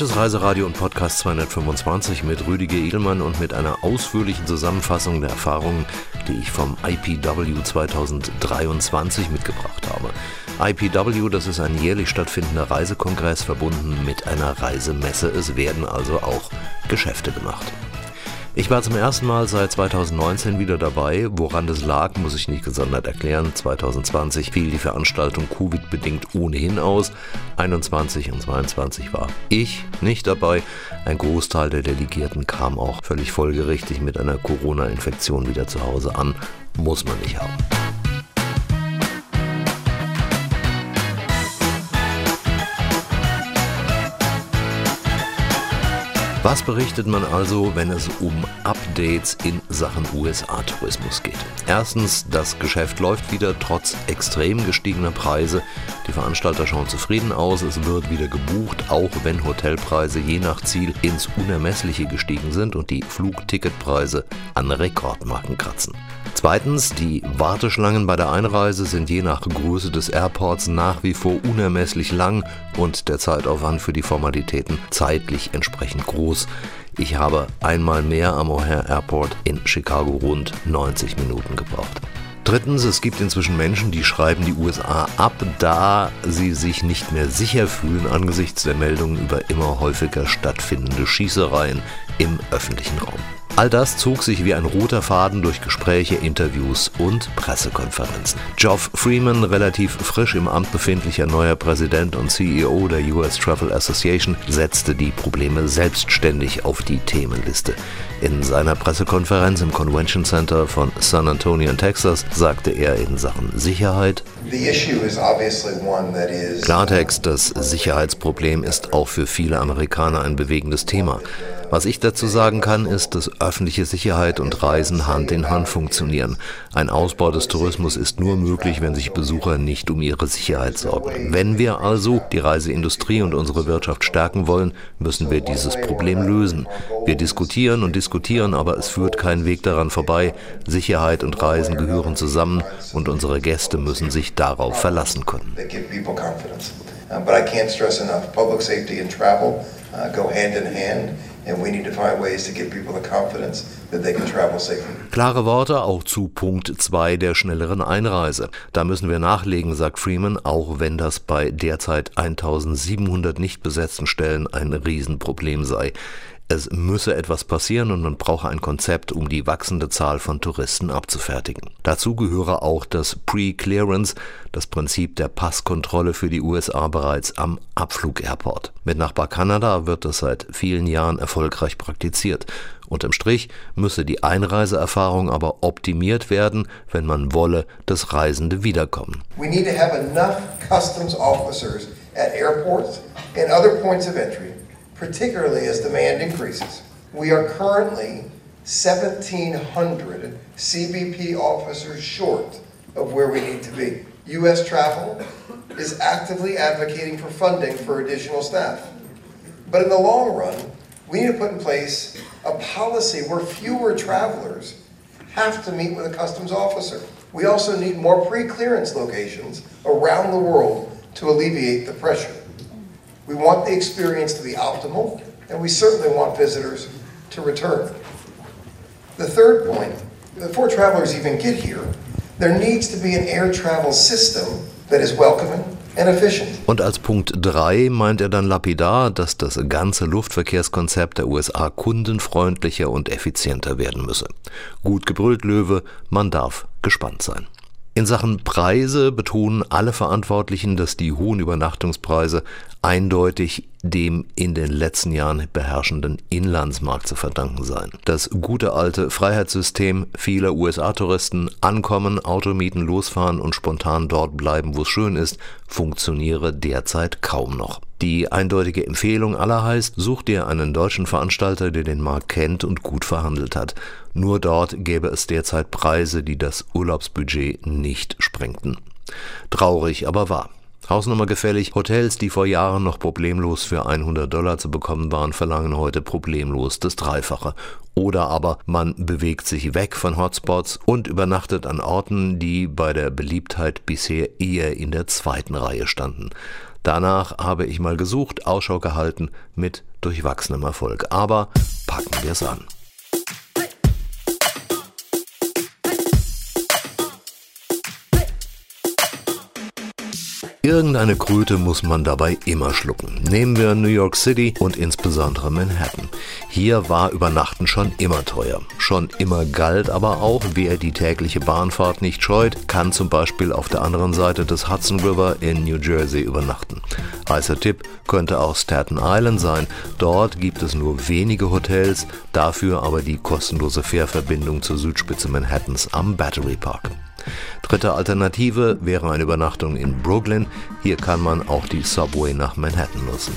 Deutsches Reiseradio und Podcast 225 mit Rüdiger Edelmann und mit einer ausführlichen Zusammenfassung der Erfahrungen, die ich vom IPW 2023 mitgebracht habe. IPW, das ist ein jährlich stattfindender Reisekongress verbunden mit einer Reisemesse. Es werden also auch Geschäfte gemacht. Ich war zum ersten Mal seit 2019 wieder dabei. Woran das lag, muss ich nicht gesondert erklären. 2020 fiel die Veranstaltung Covid-bedingt ohnehin aus. 21 und 22 war ich nicht dabei. Ein Großteil der Delegierten kam auch völlig folgerichtig mit einer Corona-Infektion wieder zu Hause an. Muss man nicht haben. Was berichtet man also, wenn es um Updates in Sachen USA-Tourismus geht? Erstens, das Geschäft läuft wieder trotz extrem gestiegener Preise. Die Veranstalter schauen zufrieden aus, es wird wieder gebucht, auch wenn Hotelpreise je nach Ziel ins Unermessliche gestiegen sind und die Flugticketpreise an Rekordmarken kratzen. Zweitens, die Warteschlangen bei der Einreise sind je nach Größe des Airports nach wie vor unermesslich lang und der Zeitaufwand für die Formalitäten zeitlich entsprechend groß. Ich habe einmal mehr am O'Hare Airport in Chicago rund 90 Minuten gebraucht. Drittens, es gibt inzwischen Menschen, die schreiben die USA ab, da sie sich nicht mehr sicher fühlen angesichts der Meldungen über immer häufiger stattfindende Schießereien im öffentlichen Raum. All das zog sich wie ein roter Faden durch Gespräche, Interviews und Pressekonferenzen. Geoff Freeman, relativ frisch im Amt befindlicher neuer Präsident und CEO der US Travel Association, setzte die Probleme selbstständig auf die Themenliste. In seiner Pressekonferenz im Convention Center von San Antonio in Texas sagte er in Sachen Sicherheit, Klartext, das Sicherheitsproblem ist auch für viele Amerikaner ein bewegendes Thema. Was ich dazu sagen kann, ist, dass öffentliche Sicherheit und Reisen Hand in Hand funktionieren. Ein Ausbau des Tourismus ist nur möglich, wenn sich Besucher nicht um ihre Sicherheit sorgen. Wenn wir also die Reiseindustrie und unsere Wirtschaft stärken wollen, müssen wir dieses Problem lösen. Wir diskutieren und diskutieren, aber es führt kein Weg daran vorbei. Sicherheit und Reisen gehören zusammen und unsere Gäste müssen sich darauf verlassen können. Uh, but I can't stress enough, public safety and travel go hand in hand. Klare Worte auch zu Punkt 2 der schnelleren Einreise. Da müssen wir nachlegen, sagt Freeman, auch wenn das bei derzeit 1700 nicht besetzten Stellen ein Riesenproblem sei. Es müsse etwas passieren und man brauche ein Konzept, um die wachsende Zahl von Touristen abzufertigen. Dazu gehöre auch das Pre-Clearance, das Prinzip der Passkontrolle für die USA bereits am Abflug-Airport. Mit Nachbar Kanada wird das seit vielen Jahren erfolgreich praktiziert. Unterm Strich müsse die Einreiseerfahrung aber optimiert werden, wenn man wolle, dass Reisende wiederkommen. We need to have enough customs officers at airports and other points of entry particularly as demand increases. We are currently 1,700 CBP officers short of where we need to be. U.S. Travel is actively advocating for funding for additional staff. But in the long run, we need to put in place a policy where fewer travelers have to meet with a customs officer. We also need more pre-clearance locations around the world to alleviate the pressure. We want the experience to be optimal, and we certainly want visitors to return. The third point, before travelers even get here, there needs to be an air travel system that is welcoming Und als Punkt 3 meint er dann lapidar, dass das ganze Luftverkehrskonzept der USA kundenfreundlicher und effizienter werden müsse. Gut gebrüllt Löwe, man darf gespannt sein. In Sachen Preise betonen alle Verantwortlichen, dass die hohen Übernachtungspreise eindeutig dem in den letzten Jahren beherrschenden Inlandsmarkt zu verdanken seien. Das gute alte Freiheitssystem vieler USA-Touristen ankommen, Auto mieten, losfahren und spontan dort bleiben, wo es schön ist, funktioniere derzeit kaum noch. Die eindeutige Empfehlung aller heißt, such dir einen deutschen Veranstalter, der den Markt kennt und gut verhandelt hat. Nur dort gäbe es derzeit Preise, die das Urlaubsbudget nicht sprengten. Traurig, aber wahr. Hausnummer gefällig, Hotels, die vor Jahren noch problemlos für 100 Dollar zu bekommen waren, verlangen heute problemlos das Dreifache. Oder aber man bewegt sich weg von Hotspots und übernachtet an Orten, die bei der Beliebtheit bisher eher in der zweiten Reihe standen. Danach habe ich mal gesucht, Ausschau gehalten mit durchwachsenem Erfolg. Aber packen wir es an. Irgendeine Kröte muss man dabei immer schlucken. Nehmen wir New York City und insbesondere Manhattan. Hier war Übernachten schon immer teuer. Schon immer galt aber auch, wer die tägliche Bahnfahrt nicht scheut, kann zum Beispiel auf der anderen Seite des Hudson River in New Jersey übernachten. Heißer Tipp könnte auch Staten Island sein. Dort gibt es nur wenige Hotels, dafür aber die kostenlose Fährverbindung zur Südspitze Manhattans am Battery Park. Dritte Alternative wäre eine Übernachtung in Brooklyn. Hier kann man auch die Subway nach Manhattan nutzen.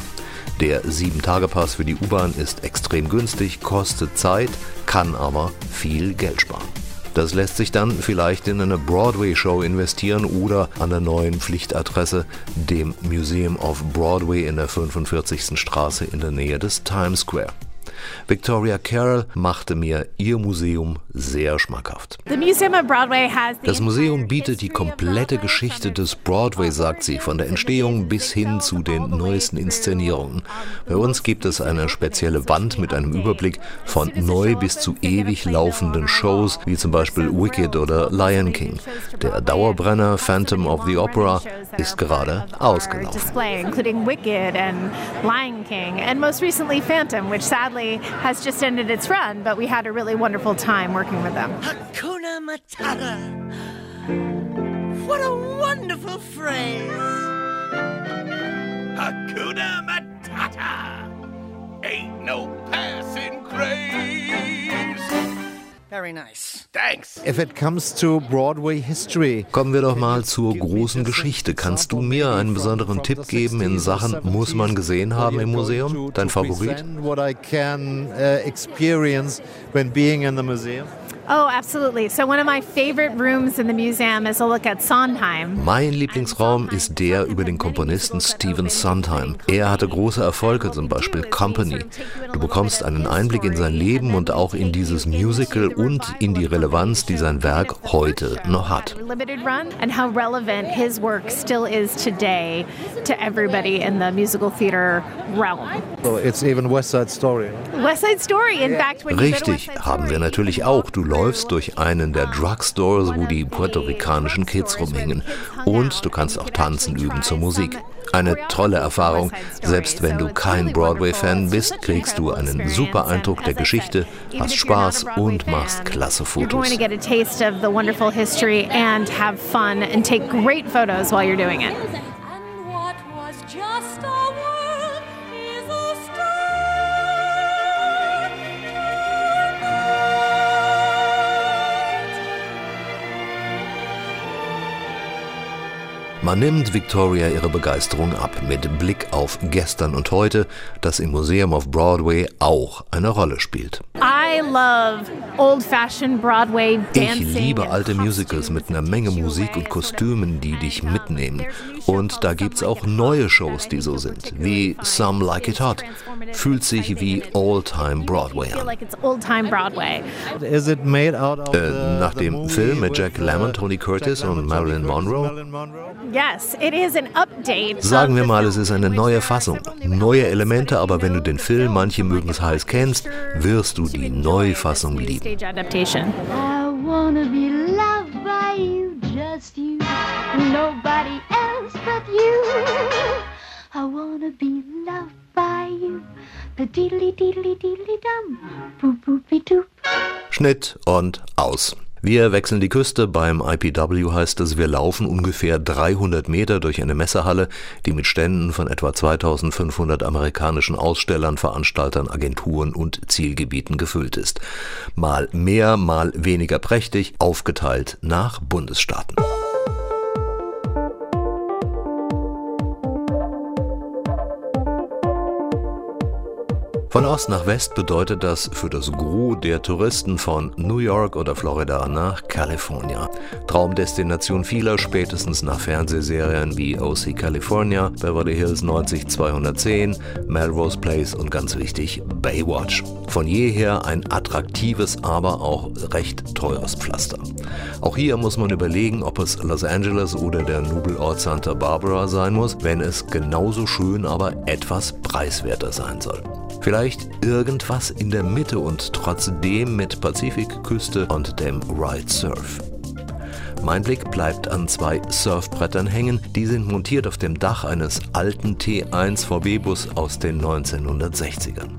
Der 7-Tage-Pass für die U-Bahn ist extrem günstig, kostet Zeit, kann aber viel Geld sparen. Das lässt sich dann vielleicht in eine Broadway-Show investieren oder an der neuen Pflichtadresse, dem Museum of Broadway in der 45. Straße in der Nähe des Times Square. Victoria Carroll machte mir ihr Museum sehr schmackhaft. Das Museum bietet die komplette Geschichte des Broadway, sagt sie, von der Entstehung bis hin zu den neuesten Inszenierungen. Bei uns gibt es eine spezielle Wand mit einem Überblick von neu bis zu ewig laufenden Shows, wie zum Beispiel Wicked oder Lion King. Der Dauerbrenner Phantom of the Opera ist gerade ausgelaufen. Phantom, which sadly has just ended its run, but we had a really wonderful time working with them. Hakuna Matata. What a wonderful phrase. Hakuna Matata. Ain't no passing craze. Very nice. Thanks. If it comes to Broadway history. Kommen wir doch mal zur großen Geschichte. Kannst du mir einen besonderen Tipp geben in Sachen muss man gesehen haben im Museum? Dein Favorit? What I can uh, experience when being in the museum. Oh, absolutely. So one of my favorite rooms in the museum is a look at Sondheim. Mein Lieblingsraum ist der über den Komponisten Stephen Sondheim. Er hatte große Erfolge, zum Beispiel Company. Du bekommst einen Einblick in sein Leben und auch in dieses Musical und in die Relevanz, die sein Werk heute noch hat. And how relevant his work still is today to everybody in the musical theater realm. So it's even West Side Story. West Side Story. In fact, when Richtig, haben wir natürlich auch. Du läufst durch einen der Drugstores, wo die puerto-ricanischen Kids rumhängen. Und du kannst auch tanzen üben zur Musik. Eine tolle Erfahrung. Selbst wenn du kein Broadway-Fan bist, kriegst du einen super Eindruck der Geschichte, hast Spaß und machst klasse Fotos. Man nimmt Victoria ihre Begeisterung ab mit Blick auf gestern und heute, das im Museum of Broadway auch eine Rolle spielt. Ich liebe alte Musicals mit einer Menge Musik und Kostümen, die dich mitnehmen. Und da gibt's auch neue Shows, die so sind, wie Some Like It Hot. Fühlt sich wie Old-Time Broadway an. Äh, nach dem Film mit Jack Lemmon, Tony Curtis und Marilyn Monroe? Sagen wir mal, es ist eine neue Fassung. Neue Elemente, aber wenn du den Film, manche mögen es heiß, kennst, wirst du die Neufassung lieben. Nobody else but you. I wanna be loved by you. Schnitt und aus. Wir wechseln die Küste. Beim IPW heißt es, wir laufen ungefähr 300 Meter durch eine Messehalle, die mit Ständen von etwa 2500 amerikanischen Ausstellern, Veranstaltern, Agenturen und Zielgebieten gefüllt ist. Mal mehr, mal weniger prächtig, aufgeteilt nach Bundesstaaten. Von Ost nach West bedeutet das für das Gros der Touristen von New York oder Florida nach California. Traumdestination vieler spätestens nach Fernsehserien wie OC California, Beverly Hills 90210, Melrose Place und ganz wichtig Baywatch. Von jeher ein attraktives, aber auch recht teures Pflaster. Auch hier muss man überlegen, ob es Los Angeles oder der Nubelort Santa Barbara sein muss, wenn es genauso schön, aber etwas preiswerter sein soll. Vielleicht irgendwas in der Mitte und trotzdem mit Pazifikküste und dem Ride Surf. Mein Blick bleibt an zwei Surfbrettern hängen, die sind montiert auf dem Dach eines alten T1 VW-Bus aus den 1960ern.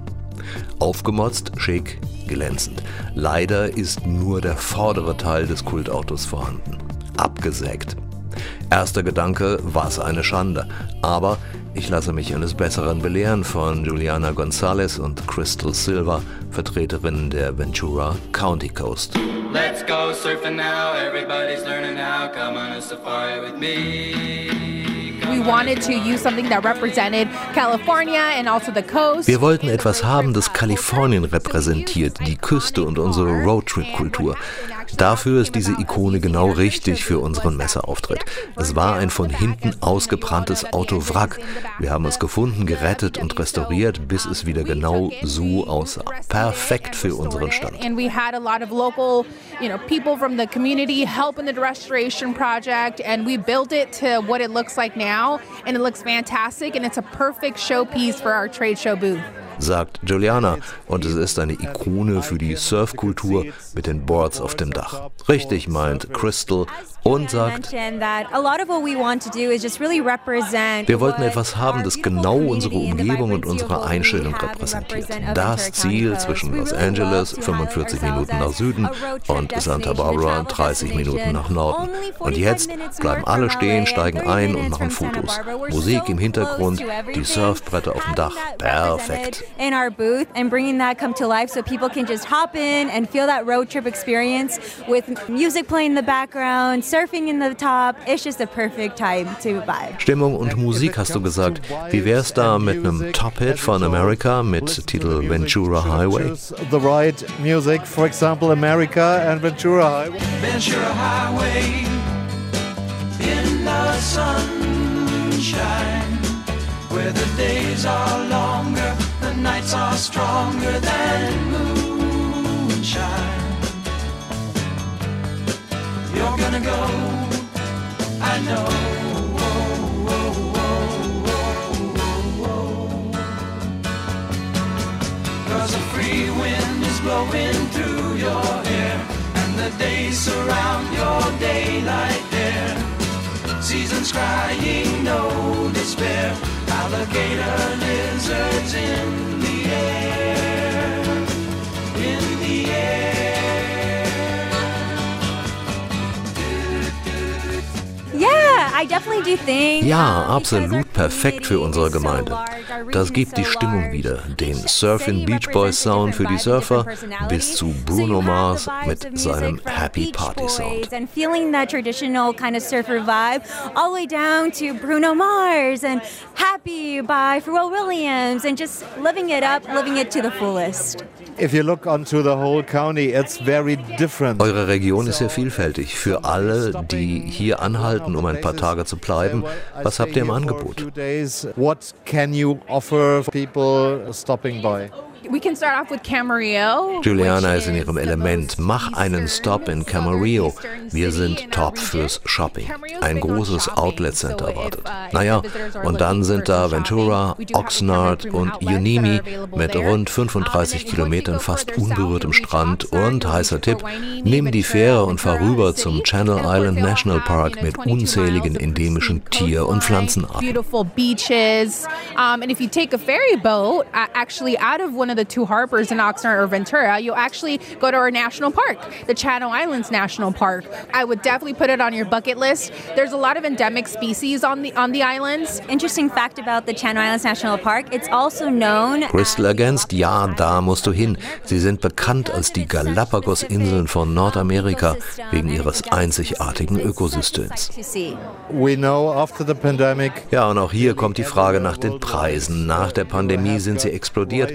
Aufgemotzt, schick, glänzend. Leider ist nur der vordere Teil des Kultautos vorhanden. Abgesägt. Erster Gedanke, was eine Schande. Aber ich lasse mich eines Besseren belehren von Juliana Gonzalez und Crystal Silva, Vertreterinnen der Ventura County Coast. Let's go surfing now, everybody's learning how, come on a safari with me. Also Wir wollten etwas haben, das Kalifornien repräsentiert, die Küste und unsere Roadtrip-Kultur. Dafür ist diese Ikone genau richtig für unseren Messeauftritt. Es war ein von hinten ausgebranntes Autowrack. Wir haben es gefunden, gerettet und restauriert, bis es wieder genau so aussah. Perfekt für unseren Stand. And we had a lot of local, you know, people from the community and we built it to what it looks like now and it looks fantastic and it's a perfect showpiece for our trade show booth sagt Juliana, und es ist eine Ikone für die Surfkultur mit den Boards auf dem Dach. Richtig meint Crystal und sagt, wir wollten etwas haben, das genau unsere Umgebung und unsere Einstellung repräsentiert. Das Ziel zwischen Los Angeles, 45 Minuten nach Süden, und Santa Barbara, 30 Minuten nach Norden. Und jetzt bleiben alle stehen, steigen ein und machen Fotos. Musik im Hintergrund, die Surfbretter auf dem Dach. Perfekt. In our booth and bringing that come to life so people can just hop in and feel that road trip experience with music playing in the background, surfing in the top. It's just a perfect time to vibe. Stimmung und Musik hast du gesagt. Wie wär's da mit einem Top-Hit von America mit Titel Ventura Highway? The right music, for example, America and Ventura Highway. Ventura Highway in the sunshine, where the days are longer, the nights are stronger than moonshine. Gonna go, I know. Oh Cause a free wind is blowing through your hair, and the days surround your daylight there. Seasons crying, no despair. Alligator lizards in the air, Ja, absolut perfekt für unsere Gemeinde. Das gibt die Stimmung wieder, den Surfing Beach Boys Sound für die Surfer bis zu Bruno Mars mit seinem Happy Party Sound. And feeling that traditional kind of surfer vibe all the way down to Bruno Mars and Happy by Pharrell Williams and just living it up, living it to the fullest. If you look onto the whole county, it's very different. Eure Region ist sehr vielfältig. Für alle, die hier anhalten, um ein paar Tage zu bleiben, was habt ihr im Angebot? Juliana ist in ihrem Element. Mach einen Stop in Camarillo. Wir sind top fürs Shopping. Ein großes Outlet Center wartet. Naja, und dann sind da Ventura, Oxnard und Unimi mit rund 35 Kilometern fast unberührtem Strand und heißer Tipp, nimm die Fähre und fahr rüber zum Channel Island National Park mit unzähligen endemischen Tier- und Pflanzenarten. Of the two harbors in Oxnard or Ventura, you'll actually go to our national park, the Channel Islands National Park. I would definitely put it on your bucket list. There's a lot of endemic species on the on the islands. Interesting fact about the Channel Islands National Park, it's also known Crystal ergänzt, ja, da musst du hin. Sie sind bekannt als die Galapagos-Inseln von Nordamerika wegen ihres einzigartigen Ökosystems. We know after the pandemic Ja, und auch hier kommt die Frage nach den Preisen. Nach der Pandemie sind sie explodiert.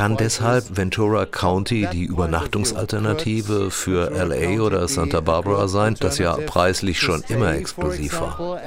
Kann deshalb Ventura County die Übernachtungsalternative für LA oder Santa Barbara sein, das ja preislich schon immer exklusiv war?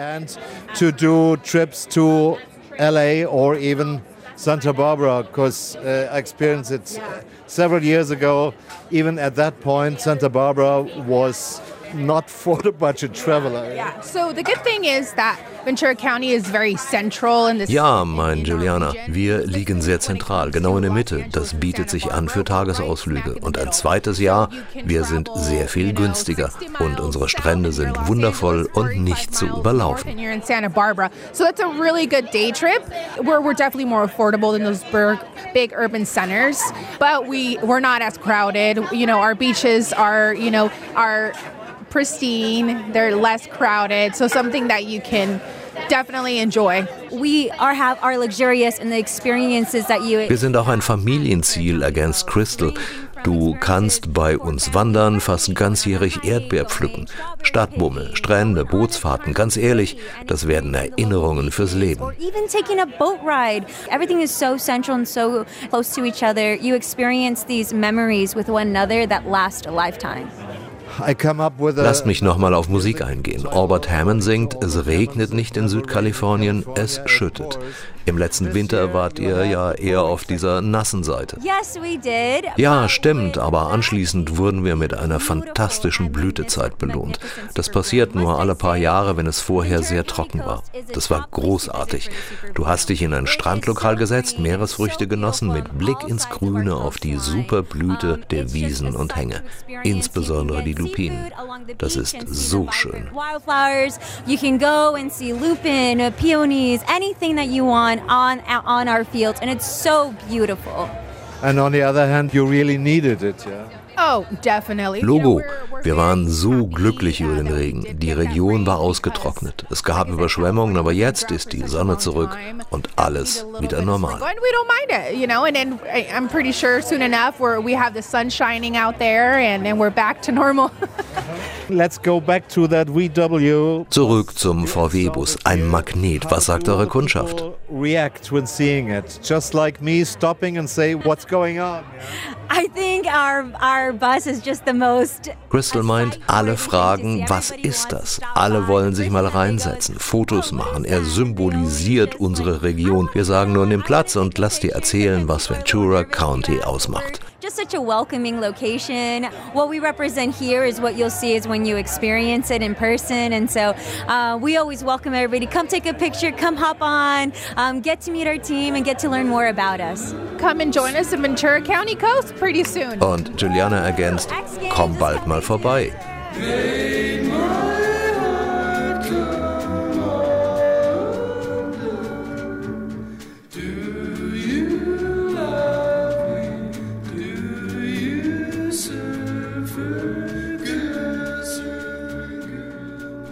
LA or even Santa Barbara, because uh, I experienced it several years ago. Even at that point, Santa Barbara was not for the budget traveler. Yeah. So the good thing is that Ventura County is very central in this. Ja, mein Juliana, wir liegen sehr zentral, genau in der Mitte. Das bietet sich an für Tagesausflüge. Und ein zweites Jahr, wir sind sehr viel günstiger und unsere Strände sind wundervoll und nicht zu überlaufen. And you're in Santa Barbara, so that's a really good day trip. Where we're definitely more affordable than those big, big urban centers, but we we're not as crowded. You know, our beaches are you know are pristine. They're less crowded, so something that you can definitely enjoy. We are have are luxurious in the experiences that you Wir sind auch ein Familienziel, ergänzt Crystal. Du kannst bei uns wandern, fast ganzjährig Erdbeer pflücken. Stadtbummel, Strände, Bootsfahrten, ganz ehrlich, das werden Erinnerungen fürs Leben. or even taking a boat ride. Everything is so central and so close to each other. You experience these memories with one another that last a lifetime. Lasst mich nochmal auf Musik eingehen. Albert Hammond singt, es regnet nicht in Südkalifornien, es schüttet. Im letzten Winter wart ihr ja eher auf dieser nassen Seite. Ja, stimmt, aber anschließend wurden wir mit einer fantastischen Blütezeit belohnt. Das passiert nur alle paar Jahre, wenn es vorher sehr trocken war. Das war großartig. Du hast dich in ein Strandlokal gesetzt, Meeresfrüchte genossen, mit Blick ins Grüne auf die super Blüte der Wiesen und Hänge. Insbesondere die Lupinen. Das ist so schön. You can go and see lupin, peonies, anything that you want on on our fields, and it's so beautiful. and on the other hand, you really needed it. Yeah. Oh, Logo. Wir waren so glücklich über den Regen. Die Region war ausgetrocknet. Es gab Überschwemmungen, aber jetzt ist die Sonne zurück und alles wieder normal. sprinkle, And we don't mind it, you know. And then I- I'm pretty sure soon enough where we have the sun shining out there, and then we're back to normal. Let's go back to that VW. Zurück zum VW-Bus. Ein Magnet. Was sagt eure Kundschaft? React when seeing it, just like me stopping and say, "What's going on?" I think our our Crystal meint, alle fragen, was ist das? Alle wollen sich mal reinsetzen, Fotos machen. Er symbolisiert unsere Region. Wir sagen nur, nimm Platz und lass dir erzählen, was Ventura County ausmacht. Just such a welcoming location. What we represent here is what you'll see is when you experience it in person, and so uh, we always welcome everybody. Come take a picture, come hop on, um, get to meet our team, and get to learn more about us. Come and join us in Ventura County Coast pretty soon. Und Juliana ergänzt, komm bald mal vorbei.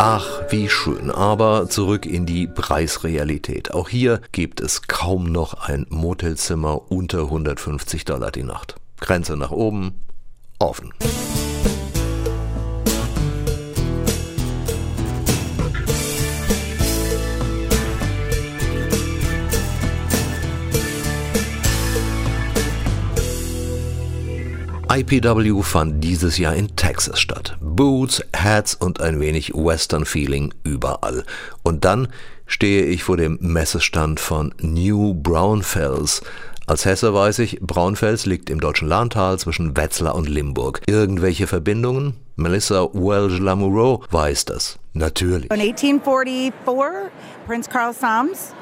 Ach, wie schön. Aber zurück in die Preisrealität. Auch hier gibt es kaum noch ein Motelzimmer unter 150 Dollar die Nacht. Grenze nach oben, offen. IPW fand dieses Jahr in Texas statt. Boots, Hats und ein wenig Western-Feeling überall. Und dann stehe ich vor dem Messestand von New Braunfels. Als Hesse weiß ich, Braunfels liegt im deutschen Lahntal zwischen Wetzlar und Limburg. Irgendwelche Verbindungen? Melissa Welch-Lamoureux weiß das. Natürlich. In 1844, Prince Karl Sams.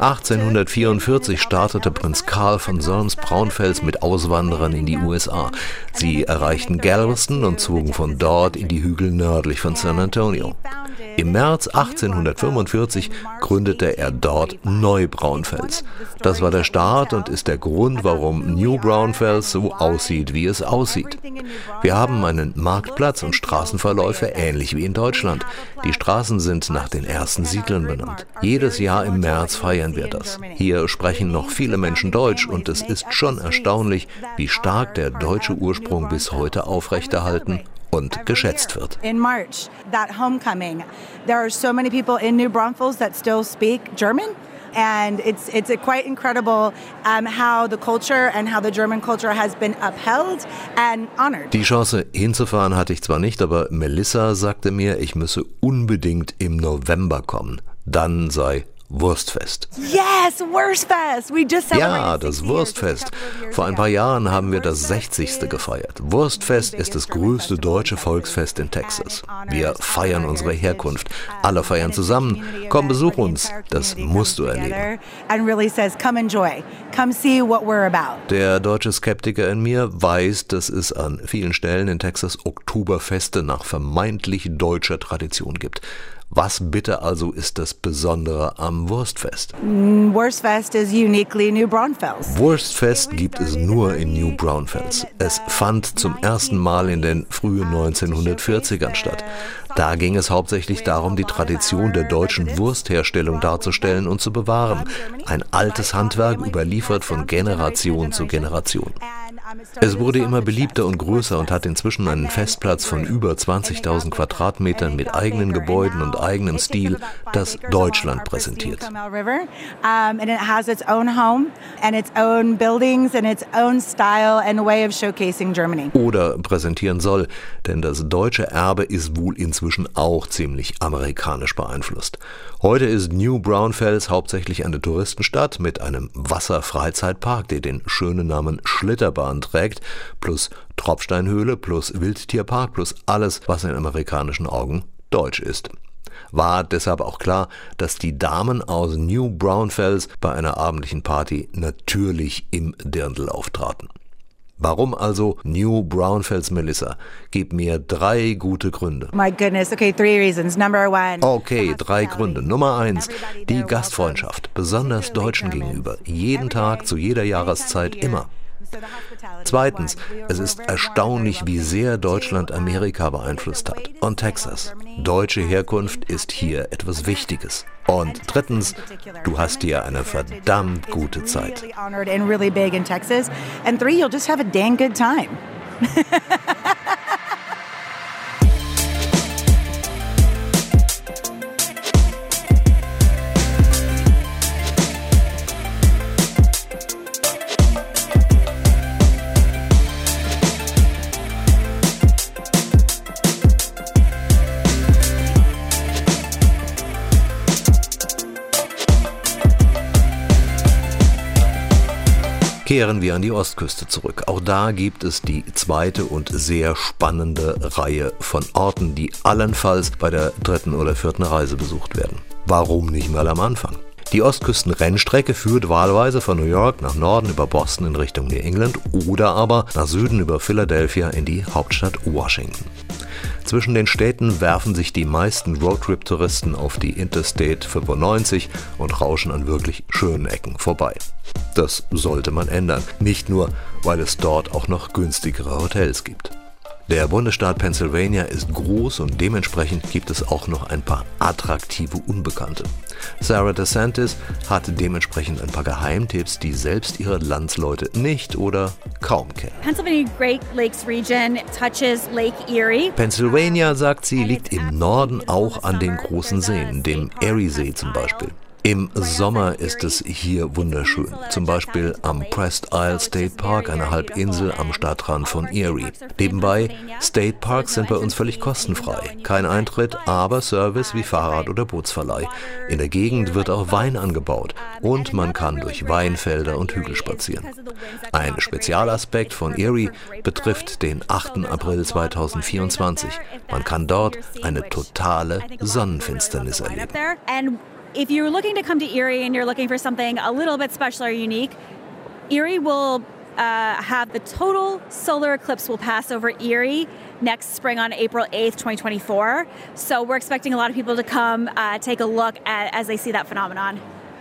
1844 startete Prinz Karl von Solms-Braunfels mit Auswanderern in die USA. Sie erreichten Galveston und zogen von dort in die Hügel nördlich von San Antonio. Im März 1845 gründete er dort Neu-Braunfels. Das war der Start und ist der Grund, warum New Braunfels so aussieht, wie es aussieht. Wir haben einen Marktplatz und Straßenverläufe ähnlich wie in Deutschland. Die Straßen sind nach den ersten Siedlern benannt. Jedes Jahr im März feiern wir das. Hier sprechen noch viele Menschen Deutsch und es ist schon erstaunlich, wie stark der deutsche Ursprung bis heute aufrechterhalten und geschätzt wird. In March, that homecoming, there are so many people in New Braunfels that still speak German. And it's, it's quite incredible um, how the culture and how the German culture has been upheld and honored. Die Chance hinzufahren hatte ich zwar nicht, aber Melissa sagte mir, ich müsse unbedingt im November kommen. Dann sei Wurstfest. Yes, Wurstfest. We just Ja, das 60 years Wurstfest. Vor ein paar Jahren haben wir das 60. gefeiert. Wurstfest ist das größte deutsche Volksfest in Texas. Wir feiern unsere Herkunft. Alle feiern zusammen. Komm, besuch uns. Das musst du erleben. Der deutsche Skeptiker in mir weiß, dass es an vielen Stellen in Texas Oktoberfeste nach vermeintlich deutscher Tradition gibt. Was bitte also ist das Besondere am Wurstfest? Wurstfest is uniquely New Braunfels. Wurstfest gibt es nur in New Braunfels. Es fand zum ersten Mal in den frühen 1940ern statt. Da ging es hauptsächlich darum, die Tradition der deutschen Wurstherstellung darzustellen und zu bewahren. Ein altes Handwerk überliefert von Generation zu Generation. Es wurde immer beliebter und größer und hat inzwischen einen Festplatz von über 20.000 Quadratmetern mit eigenen Gebäuden und eigenem Stil, das Deutschland präsentiert. Oder präsentieren soll, denn das deutsche Erbe ist wohl inzwischen auch ziemlich amerikanisch beeinflusst. Heute ist New Braunfels hauptsächlich eine Touristenstadt mit einem Wasserfreizeitpark, der den schönen Namen Schlitterbahn trägt, plus Tropfsteinhöhle, plus Wildtierpark, plus alles, was in amerikanischen Augen deutsch ist. War deshalb auch klar, dass die Damen aus New Braunfels bei einer abendlichen Party natürlich im Dirndl auftraten. Warum also New Braunfels Melissa? Gib mir drei gute Gründe. My goodness. Okay, three reasons. Number one. Okay, drei Gründe. Nummer eins, die Gastfreundschaft, besonders Deutschen gegenüber. Jeden Tag, zu jeder Jahreszeit, immer. Zweitens, es ist erstaunlich, wie sehr Deutschland Amerika beeinflusst hat. Und Texas. Deutsche Herkunft ist hier etwas Wichtiges. Und drittens, du hast hier eine verdammt gute Zeit. And three, you'll just have a dang good time. Kehren wir an die Ostküste zurück. Auch da gibt es die zweite und sehr spannende Reihe von Orten, die allenfalls bei der dritten oder vierten Reise besucht werden. Warum nicht mal am Anfang? Die Ostküsten-Rennstrecke führt wahlweise von New York nach Norden über Boston in Richtung New England oder aber nach Süden über Philadelphia in die Hauptstadt Washington. Zwischen den Städten werfen sich die meisten Roadtrip-Touristen auf die Interstate 95 und rauschen an wirklich schönen Ecken vorbei. Das sollte man ändern, nicht nur, weil es dort auch noch günstigere Hotels gibt. Der Bundesstaat Pennsylvania ist groß und dementsprechend gibt es auch noch ein paar attraktive Unbekannte. Sarah DeSantis hat dementsprechend ein paar Geheimtipps, die selbst ihre Landsleute nicht oder kaum kennen. Pennsylvania Great Lakes region touches Lake Erie. Pennsylvania, sagt sie, liegt im Norden auch an den großen Seen, dem Erie-See zum Beispiel. Im Sommer ist es hier wunderschön, zum Beispiel am Presque Isle State Park, eine Halbinsel am Stadtrand von Erie. Nebenbei, State Parks sind bei uns völlig kostenfrei. Kein Eintritt, aber Service wie Fahrrad- oder Bootsverleih. In der Gegend wird auch Wein angebaut und man kann durch Weinfelder und Hügel spazieren. Ein Spezialaspekt von Erie betrifft den 8. April 2024. Man kann dort eine totale Sonnenfinsternis erleben. If you're looking to come to Erie and you're looking for something a little bit special or unique, Erie will uh, have the total solar eclipse will pass over Erie next spring on April 8th, 2024. So we're expecting a lot of people to come uh, take a look at, as they see that phenomenon.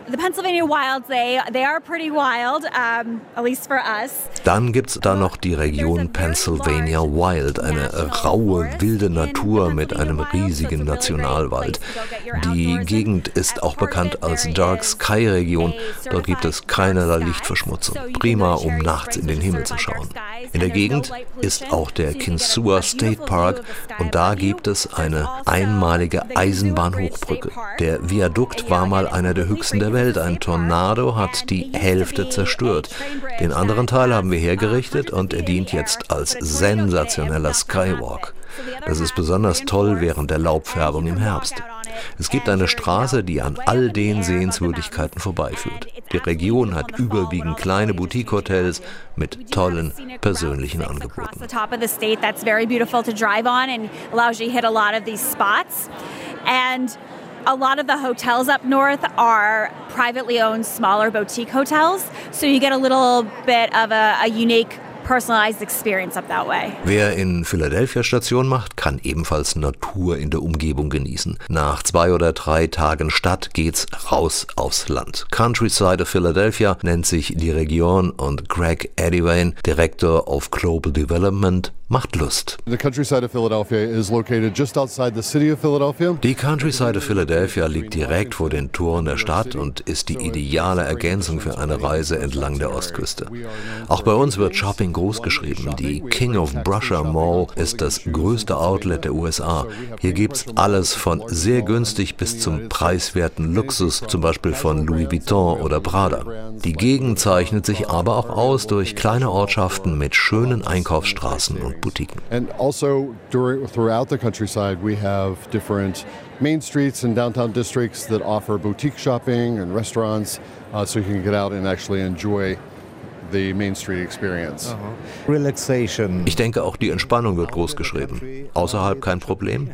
The Pennsylvania wilds, they, they are pretty wild, um, at least for us. Dann gibt's da noch die Region Pennsylvania Wild, eine raue, wilde Natur mit einem riesigen Nationalwald. Die Gegend ist auch bekannt als Dark Sky Region. Dort gibt es keinerlei Lichtverschmutzung. Prima, um nachts in den Himmel zu schauen. In der Gegend ist auch der Kinsua State Park und da gibt es eine einmalige Eisenbahnhochbrücke. Der Viadukt war mal einer der höchsten der Welt. Ein Tornado hat die Hälfte zerstört. Den anderen Teil haben wir hergerichtet und er dient jetzt als sensationeller Skywalk. Das ist besonders toll während der Laubfärbung im Herbst. Es gibt eine Straße, die an all den Sehenswürdigkeiten vorbeiführt. Die Region hat überwiegend kleine Boutique-Hotels mit tollen persönlichen Angeboten. And a lot of the hotels up north are privately owned smaller boutique hotels, so you get a little bit of a, a unique personalized experience up that way. Wer in Philadelphia Station macht, kann ebenfalls Natur in der Umgebung genießen. Nach zwei oder drei Tagen Stadt geht's raus aufs Land. Countryside of Philadelphia nennt sich die Region und Greg Eddywayne, Direktor of Global Development, macht Lust. Die Countryside of Philadelphia liegt direkt vor den Toren der Stadt und ist die ideale Ergänzung für eine Reise entlang der Ostküste. Auch bei uns wird Shopping groß geschrieben. Die King of Brusher Mall ist das größte Outlet der USA. Hier gibt's alles von sehr günstig bis zum preiswerten Luxus, zum Beispiel von Louis Vuitton oder Prada. Die Gegend zeichnet sich aber auch aus durch kleine Ortschaften mit schönen Einkaufsstraßen und Boutiquen. And also during, throughout the countryside, we have different main streets and downtown districts that offer boutique shopping and restaurants, uh, so you can get out and actually enjoy the Main Street experience. Relaxation. Ich denke, auch die Entspannung wird groß geschrieben. Außerhalb kein Problem?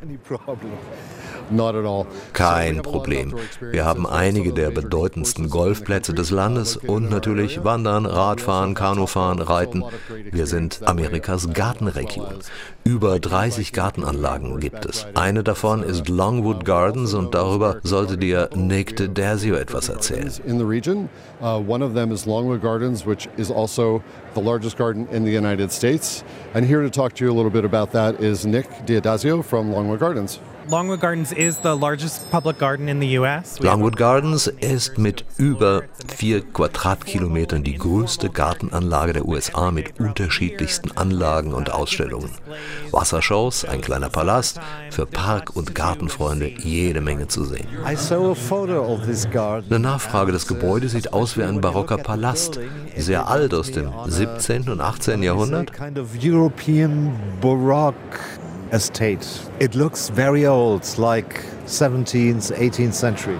Kein Problem. Wir haben einige der bedeutendsten Golfplätze des Landes und natürlich Wandern, Radfahren, Kanufahren, Reiten. Wir sind Amerikas Gartenregion. Über 30 Gartenanlagen gibt es. Eine davon ist Longwood Gardens und darüber sollte dir Nick DeDasio etwas erzählen. In the region, uh, one of them is Longwood Gardens, which is also the largest garden in the United States. And here to talk to you a little bit about that is Nick Diadazio from Longwood Gardens. Longwood Gardens is the largest public garden in the US. Longwood Gardens ist mit über vier Quadratkilometern die größte Gartenanlage der USA mit unterschiedlichsten Anlagen und Ausstellungen. Wassershows, ein kleiner Palast, für Park- und Gartenfreunde jede Menge zu sehen. Eine Nachfrage des Gebäudes sieht aus wie ein barocker Palast, sehr alt aus dem 17. und 18. Jahrhundert. Estate. It looks very old, like 17th, 18th century.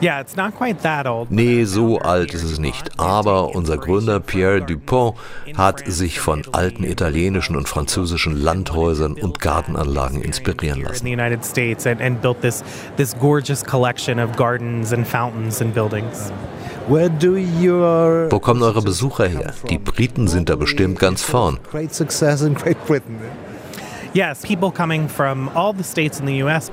Yeah, it's not quite that old. Nee, so alt ist es nicht. Aber unser Gründer Pierre Dupont hat sich von alten italienischen und französischen Landhäusern und Gartenanlagen inspirieren in lassen. the United States and, and built this this gorgeous collection of gardens and fountains and buildings. Where do your Wo kommen eure Besucher her? Die Briten sind da bestimmt ganz vorn.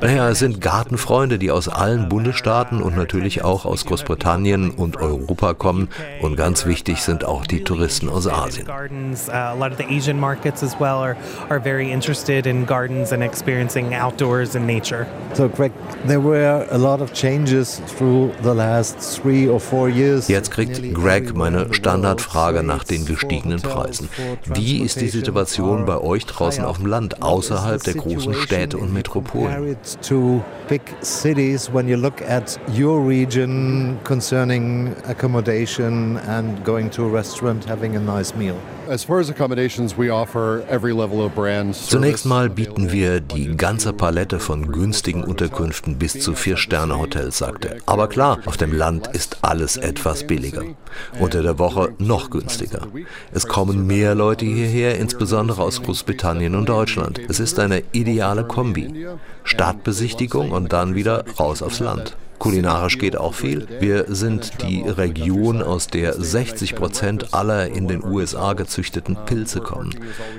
Naja, es sind Gartenfreunde, die aus allen Bundesstaaten und natürlich auch aus Großbritannien und Europa kommen. Und ganz wichtig sind auch die Touristen aus Asien. gardens, uh, a lot of the Asian markets as well are, are very interested in gardens and experiencing outdoors and nature. So, Greg, there were a lot of changes through the last three or four years. Jetzt kriegt Greg meine Standardfrage nach den gestiegenen Preisen. Wie ist die Situation bei euch draußen auf dem Land, außerhalb der großen Städte und Metropolen? Zunächst mal bieten wir die ganze Palette von günstigen Unterkünften bis zu Vier-Sterne-Hotels, sagt er. Aber klar, auf dem Land ist alles etwas billiger. Unter der Woche noch günstiger. Es kommen mehr Leute hierher, insbesondere aus Großbritannien und Deutschland. Es ist eine ideale Kombi. Stadtbesichtigung und dann wieder raus aufs Land. Kulinarisch geht auch viel. Wir sind die Region, aus der 60 Prozent aller in den USA gezüchteten Pilze kommen.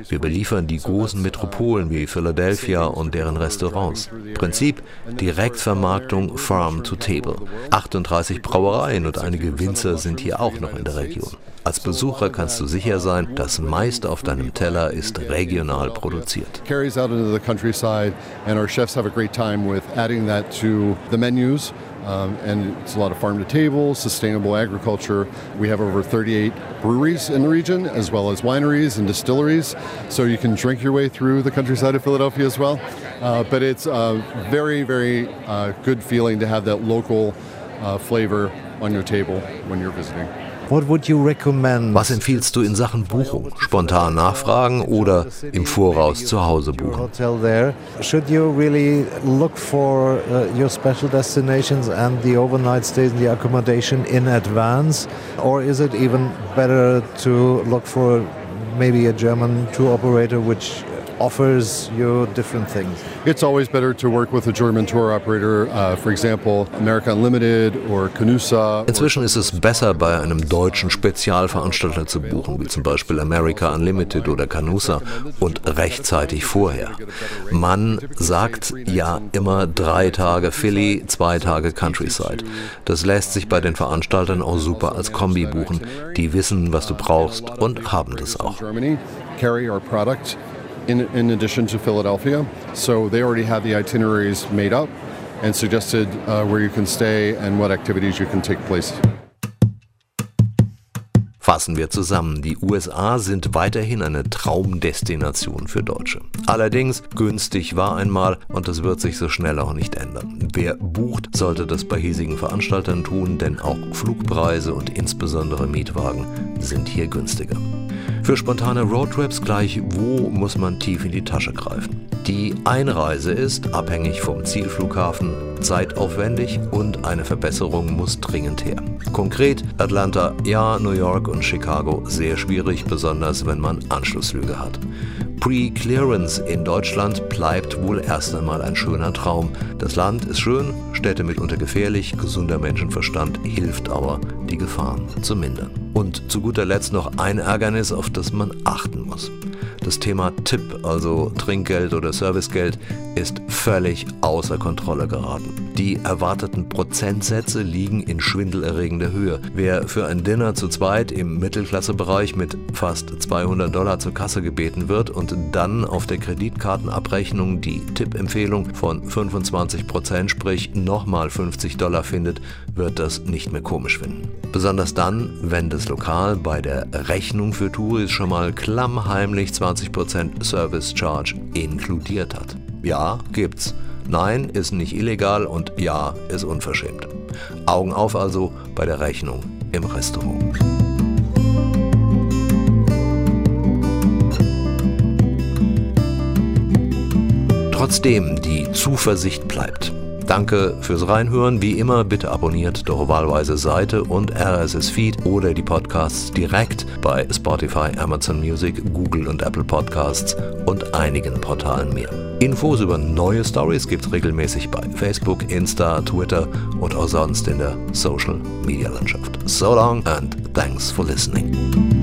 Wir beliefern die großen Metropolen wie Philadelphia und deren Restaurants. Prinzip Direktvermarktung Farm to Table. 38 Brauereien und einige Winzer sind hier auch noch in der Region. Als Besucher kannst du sicher sein, das meiste auf deinem Teller ist regional produziert. carries out into the countryside, and our chefs have a great time with adding that to the menus. Um, and it's a lot of farm to table, sustainable agriculture. We have over 38 breweries in the region, as well as wineries and distilleries. So you can drink your way through the countryside of Philadelphia as well. Uh, but it's a very, very uh, good feeling to have that local uh, flavor on your table when you're visiting. What would you recommend? Was empfiehlst du in Sachen Buchung? Spontan nachfragen oder im Voraus zu Hause buchen? Hotel there. Should you really look for uh, your special destinations and the overnight stays and the accommodation in advance, or is it even better to look for maybe a German tour operator which offers you different things? It's always better to work with a German tour operator, uh, for example, America Unlimited or Canusa. Inzwischen ist es besser, bei einem deutschen Spezialveranstalter zu buchen, wie zum Beispiel America Unlimited oder Canusa, und rechtzeitig vorher. Man sagt ja immer drei Tage Philly, zwei Tage Countryside. Das lässt sich bei den Veranstaltern auch super als Kombi buchen. Die wissen, was du brauchst und haben das auch. In, in addition to Philadelphia. So they already have the itineraries made up and suggested uh, where you can stay and what activities you can take place. Fassen wir zusammen, die USA sind weiterhin eine Traumdestination für Deutsche. Allerdings günstig war einmal und das wird sich so schnell auch nicht ändern. Wer bucht, sollte das bei hiesigen Veranstaltern tun, denn auch Flugpreise und insbesondere Mietwagen sind hier günstiger. Für spontane Roadtrips gleich wo muss man tief in die Tasche greifen. Die Einreise ist, abhängig vom Zielflughafen, zeitaufwendig und eine Verbesserung muss dringend her. Konkret Atlanta ja, New York und Chicago sehr schwierig, besonders wenn man Anschlussflüge hat. Pre-Clearance in Deutschland bleibt wohl erst einmal ein schöner Traum. Das Land ist schön, Städte mitunter gefährlich, gesunder Menschenverstand hilft aber, die Gefahren zu mindern. Und zu guter Letzt noch ein Ärgernis, auf das man achten muss. Das Thema Tipp, also Trinkgeld oder Servicegeld, ist völlig außer Kontrolle geraten. Die erwarteten Prozentsätze liegen in schwindelerregender Höhe. Wer für ein Dinner zu zweit im Mittelklassebereich mit fast 200 Dollar zur Kasse gebeten wird und dann auf der Kreditkartenabrechnung die Tippempfehlung von 25 Prozent, sprich nochmal 50 Dollar findet, wird das nicht mehr komisch finden. Besonders dann, wenn das Lokal bei der Rechnung für Touris schon mal klammheimlich 20% Service Charge inkludiert hat. Ja, gibt's. Nein, ist nicht illegal und ja, ist unverschämt. Augen auf also bei der Rechnung im Restaurant. Trotzdem, die Zuversicht bleibt. Danke fürs Reinhören. Wie immer, bitte abonniert doch wahlweise Seite und RSS Feed oder die Podcasts direkt bei Spotify, Amazon Music, Google und Apple Podcasts und einigen Portalen mehr. Infos über neue Stories gibt's regelmäßig bei Facebook, Insta, Twitter und auch sonst in der Social Media Landschaft. So long and thanks for listening.